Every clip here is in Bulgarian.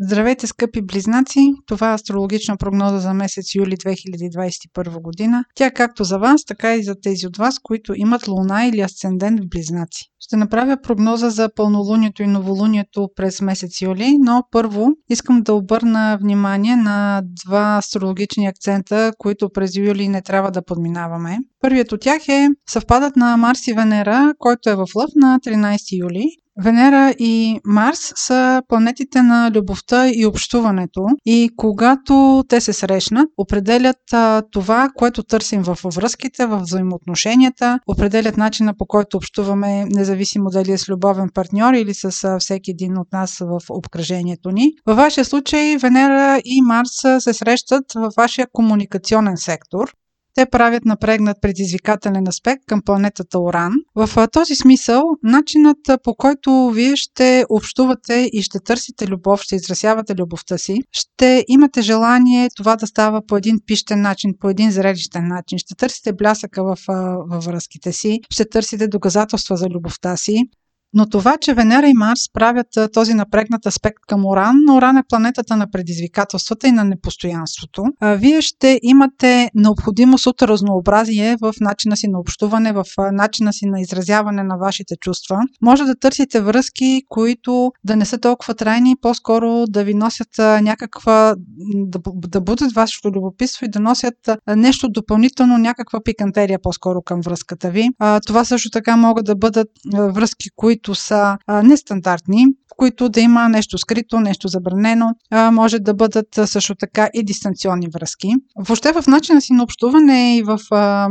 Здравейте, скъпи близнаци! Това е астрологична прогноза за месец юли 2021 година. Тя както за вас, така и за тези от вас, които имат луна или асцендент в близнаци. Ще направя прогноза за пълнолунието и новолунието през месец юли, но първо искам да обърна внимание на два астрологични акцента, които през юли не трябва да подминаваме. Първият от тях е съвпадът на Марс и Венера, който е в Лъв на 13 юли. Венера и Марс са планетите на любовта и общуването и когато те се срещнат, определят това, което търсим в връзките, в взаимоотношенията, определят начина по който общуваме, независимо дали е с любовен партньор или с всеки един от нас в обкръжението ни. Във вашия случай Венера и Марс се срещат във вашия комуникационен сектор. Те правят напрегнат предизвикателен аспект към планетата Оран. В този смисъл, начинът по който вие ще общувате и ще търсите любов, ще изразявате любовта си, ще имате желание това да става по един пищен начин, по един зрелищен начин. Ще търсите блясъка в, във връзките си, ще търсите доказателства за любовта си, но това, че Венера и Марс правят този напрегнат аспект към Оран, Оран е планетата на предизвикателствата и на непостоянството, вие ще имате необходимост от разнообразие в начина си на общуване, в начина си на изразяване на вашите чувства. Може да търсите връзки, които да не са толкова трайни, по-скоро да ви носят някаква, да, да будат вашето любопитство и да носят нещо допълнително, някаква пикантерия по-скоро към връзката ви. Това също така могат да бъдат връзки, които които са нестандартни, в които да има нещо скрито, нещо забранено. А, може да бъдат също така и дистанционни връзки. Въобще в начина си на общуване и в а,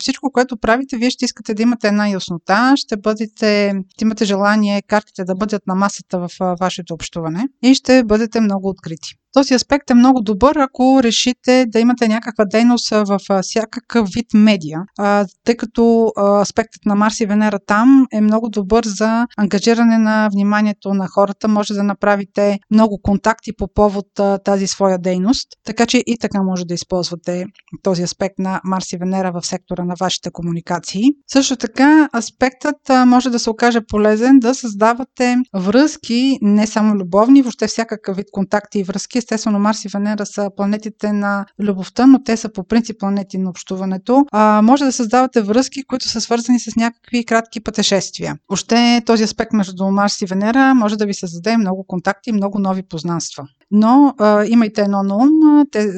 всичко, което правите, вие ще искате да имате една яснота, ще бъдете, ще имате желание картите да бъдат на масата в а, вашето общуване и ще бъдете много открити. Този аспект е много добър, ако решите да имате някаква дейност в всякакъв вид медия, тъй като аспектът на Марс и Венера там е много добър за ангажиране на вниманието на хората. Може да направите много контакти по повод тази своя дейност, така че и така може да използвате този аспект на Марс и Венера в сектора на вашите комуникации. Също така аспектът може да се окаже полезен да създавате връзки, не само любовни, въобще всякакъв вид контакти и връзки Естествено, Марс и Венера са планетите на любовта, но те са по принцип планети на общуването. А, може да създавате връзки, които са свързани с някакви кратки пътешествия. Още този аспект между Марс и Венера може да ви създаде много контакти и много нови познанства. Но а, имайте едно на ум, те,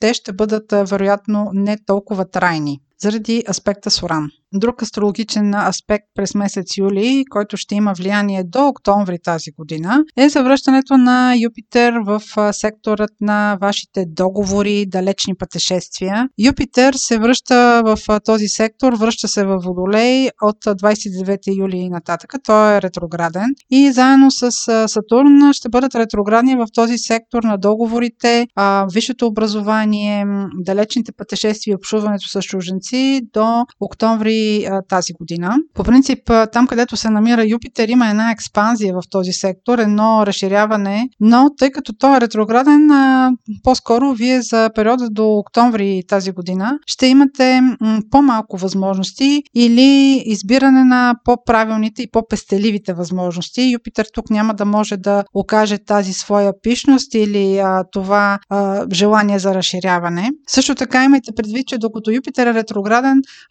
те ще бъдат вероятно не толкова трайни заради аспекта с Уран. Друг астрологичен аспект през месец юли, който ще има влияние до октомври тази година, е завръщането на Юпитер в секторът на вашите договори, далечни пътешествия. Юпитер се връща в този сектор, връща се в Водолей от 29 юли нататък. Той е ретрограден и заедно с Сатурн ще бъдат ретроградни в този сектор на договорите, висшето образование, далечните пътешествия и общуването с чуженци до октомври а, тази година. По принцип, там където се намира Юпитер, има една експанзия в този сектор, едно разширяване, но тъй като той е ретрограден, а, по-скоро вие за периода до октомври тази година ще имате м, по-малко възможности или избиране на по-правилните и по-пестеливите възможности. Юпитер тук няма да може да окаже тази своя пишност или а, това а, желание за разширяване. Също така имайте предвид, че докато Юпитер е ретрограден,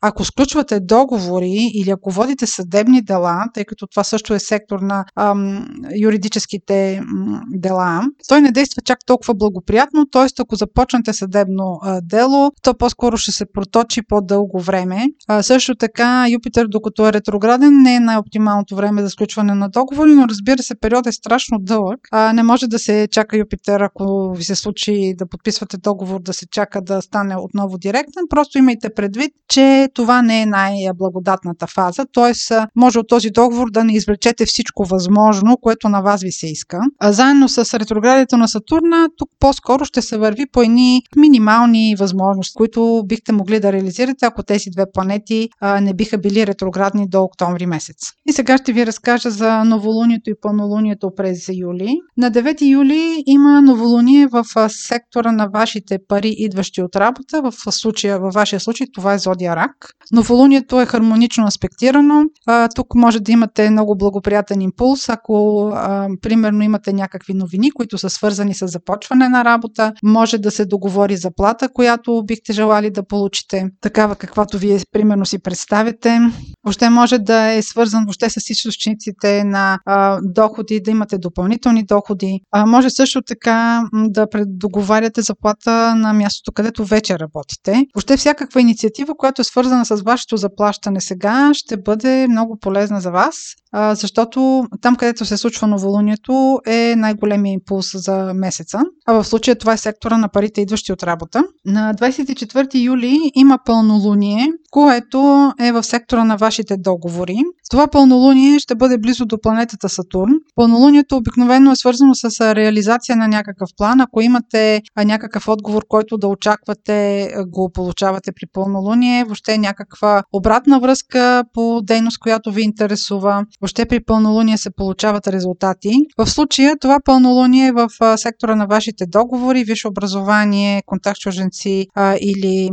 ако сключвате договори или ако водите съдебни дела, тъй като това също е сектор на ам, юридическите м, дела, той не действа чак толкова благоприятно, т.е. ако започнете съдебно а, дело, то по-скоро ще се проточи по-дълго време. А, също така Юпитер, докато е ретрограден, не е най-оптималното време за сключване на договори, но разбира се, период е страшно дълъг. А, не може да се чака Юпитер, ако ви се случи да подписвате договор, да се чака да стане отново директен. Просто имайте предвид, че това не е най- най-благодатната фаза, т.е. може от този договор да не извлечете всичко възможно, което на вас ви се иска. А заедно с ретроградите на Сатурна, тук по-скоро ще се върви по едни минимални възможности, които бихте могли да реализирате, ако тези две планети а, не биха били ретроградни до октомври месец. И сега ще ви разкажа за новолунието и пълнолунието през юли. На 9 юли има новолуние в сектора на вашите пари, идващи от работа. В случая, във вашия случай това е зодия рак. Новолунието е хармонично аспектирано. А, тук може да имате много благоприятен импулс, ако а, примерно имате някакви новини, които са свързани с започване на работа, може да се договори заплата, която бихте желали да получите, такава каквато вие примерно си представите. Въобще може да е свързан въобще с източниците на а, доходи, да имате допълнителни доходи. А, може също така да предоговаряте заплата на мястото, където вече работите. Въобще всякаква инициатива, която е свързана с вашето заплащане сега, ще бъде много полезна за вас, а, защото там, където се случва новолунието, е най-големия импулс за месеца. А в случая това е сектора на парите, идващи от работа. На 24 юли има пълнолуние, което е в сектора на вашите договори. Това пълнолуние ще бъде близо до планетата Сатурн. Пълнолунието обикновено е свързано с реализация на някакъв план. Ако имате някакъв отговор, който да очаквате, го получавате при пълнолуние. Въобще някаква обратна връзка по дейност, която ви интересува. Въобще при пълнолуние се получават резултати. В случая това пълнолуние е в сектора на вашите договори, висше образование, контакт чуженци или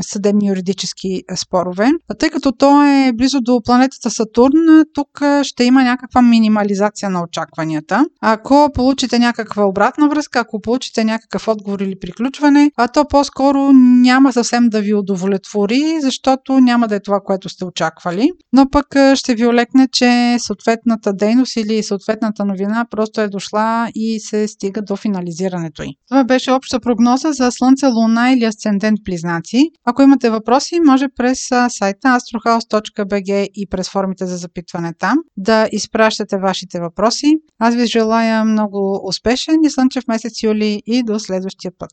съдебни юридически спорове. А тъй като то е близо до планетата Сатурн, тук ще има някаква минимализация на очакванията. Ако получите някаква обратна връзка, ако получите някакъв отговор или приключване, а то по-скоро няма съвсем да ви удовлетвори, защото няма да е това, което сте очаквали. Но пък ще ви олекне, че съответната дейност или съответната новина просто е дошла и се стига до финализирането й. Това беше обща прогноза за Слънце, Луна или Асцендент Близнаци. Ако имате въпроси, може през сайта astrohouse.bg и през формите за запитване там да изпращате вашите въпроси. Аз ви желая много успешен и слънчев месец юли и до следващия път.